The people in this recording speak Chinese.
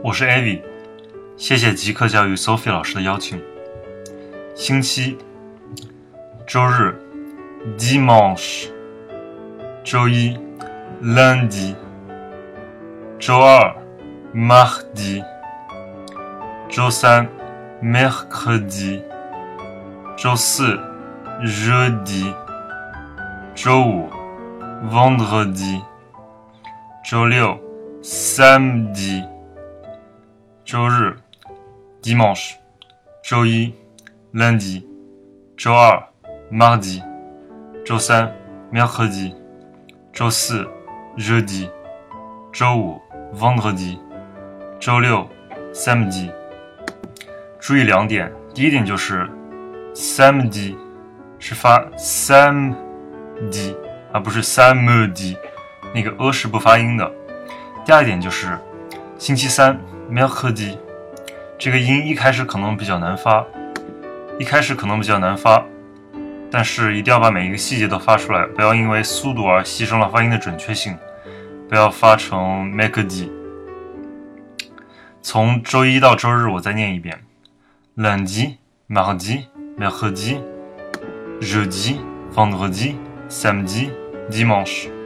我是 Avi，谢谢极客教育 Sophie 老师的邀请。星期，周日，dimanche；周一，lundi；周二，mardi；周三，mercredi；周四，jeudi；周五，vendredi；周六，samedi；周日，dimanche；周一，lundi；周二，mardi；周三，mercredi；周四，jeudi；周五，vendredi；周六，samedi。注意两点，第一点就是 samedi 是发 sam di，而不是 samedi，那个 a 是不发音的。第二点就是星期三 mercredi 这个音一开始可能比较难发，一开始可能比较难发，但是一定要把每一个细节都发出来，不要因为速度而牺牲了发音的准确性，不要发成 mercredi。从周一到周日，我再念一遍：lundi、mardi、mercredi、jeudi、vendredi、samedi、dimanche。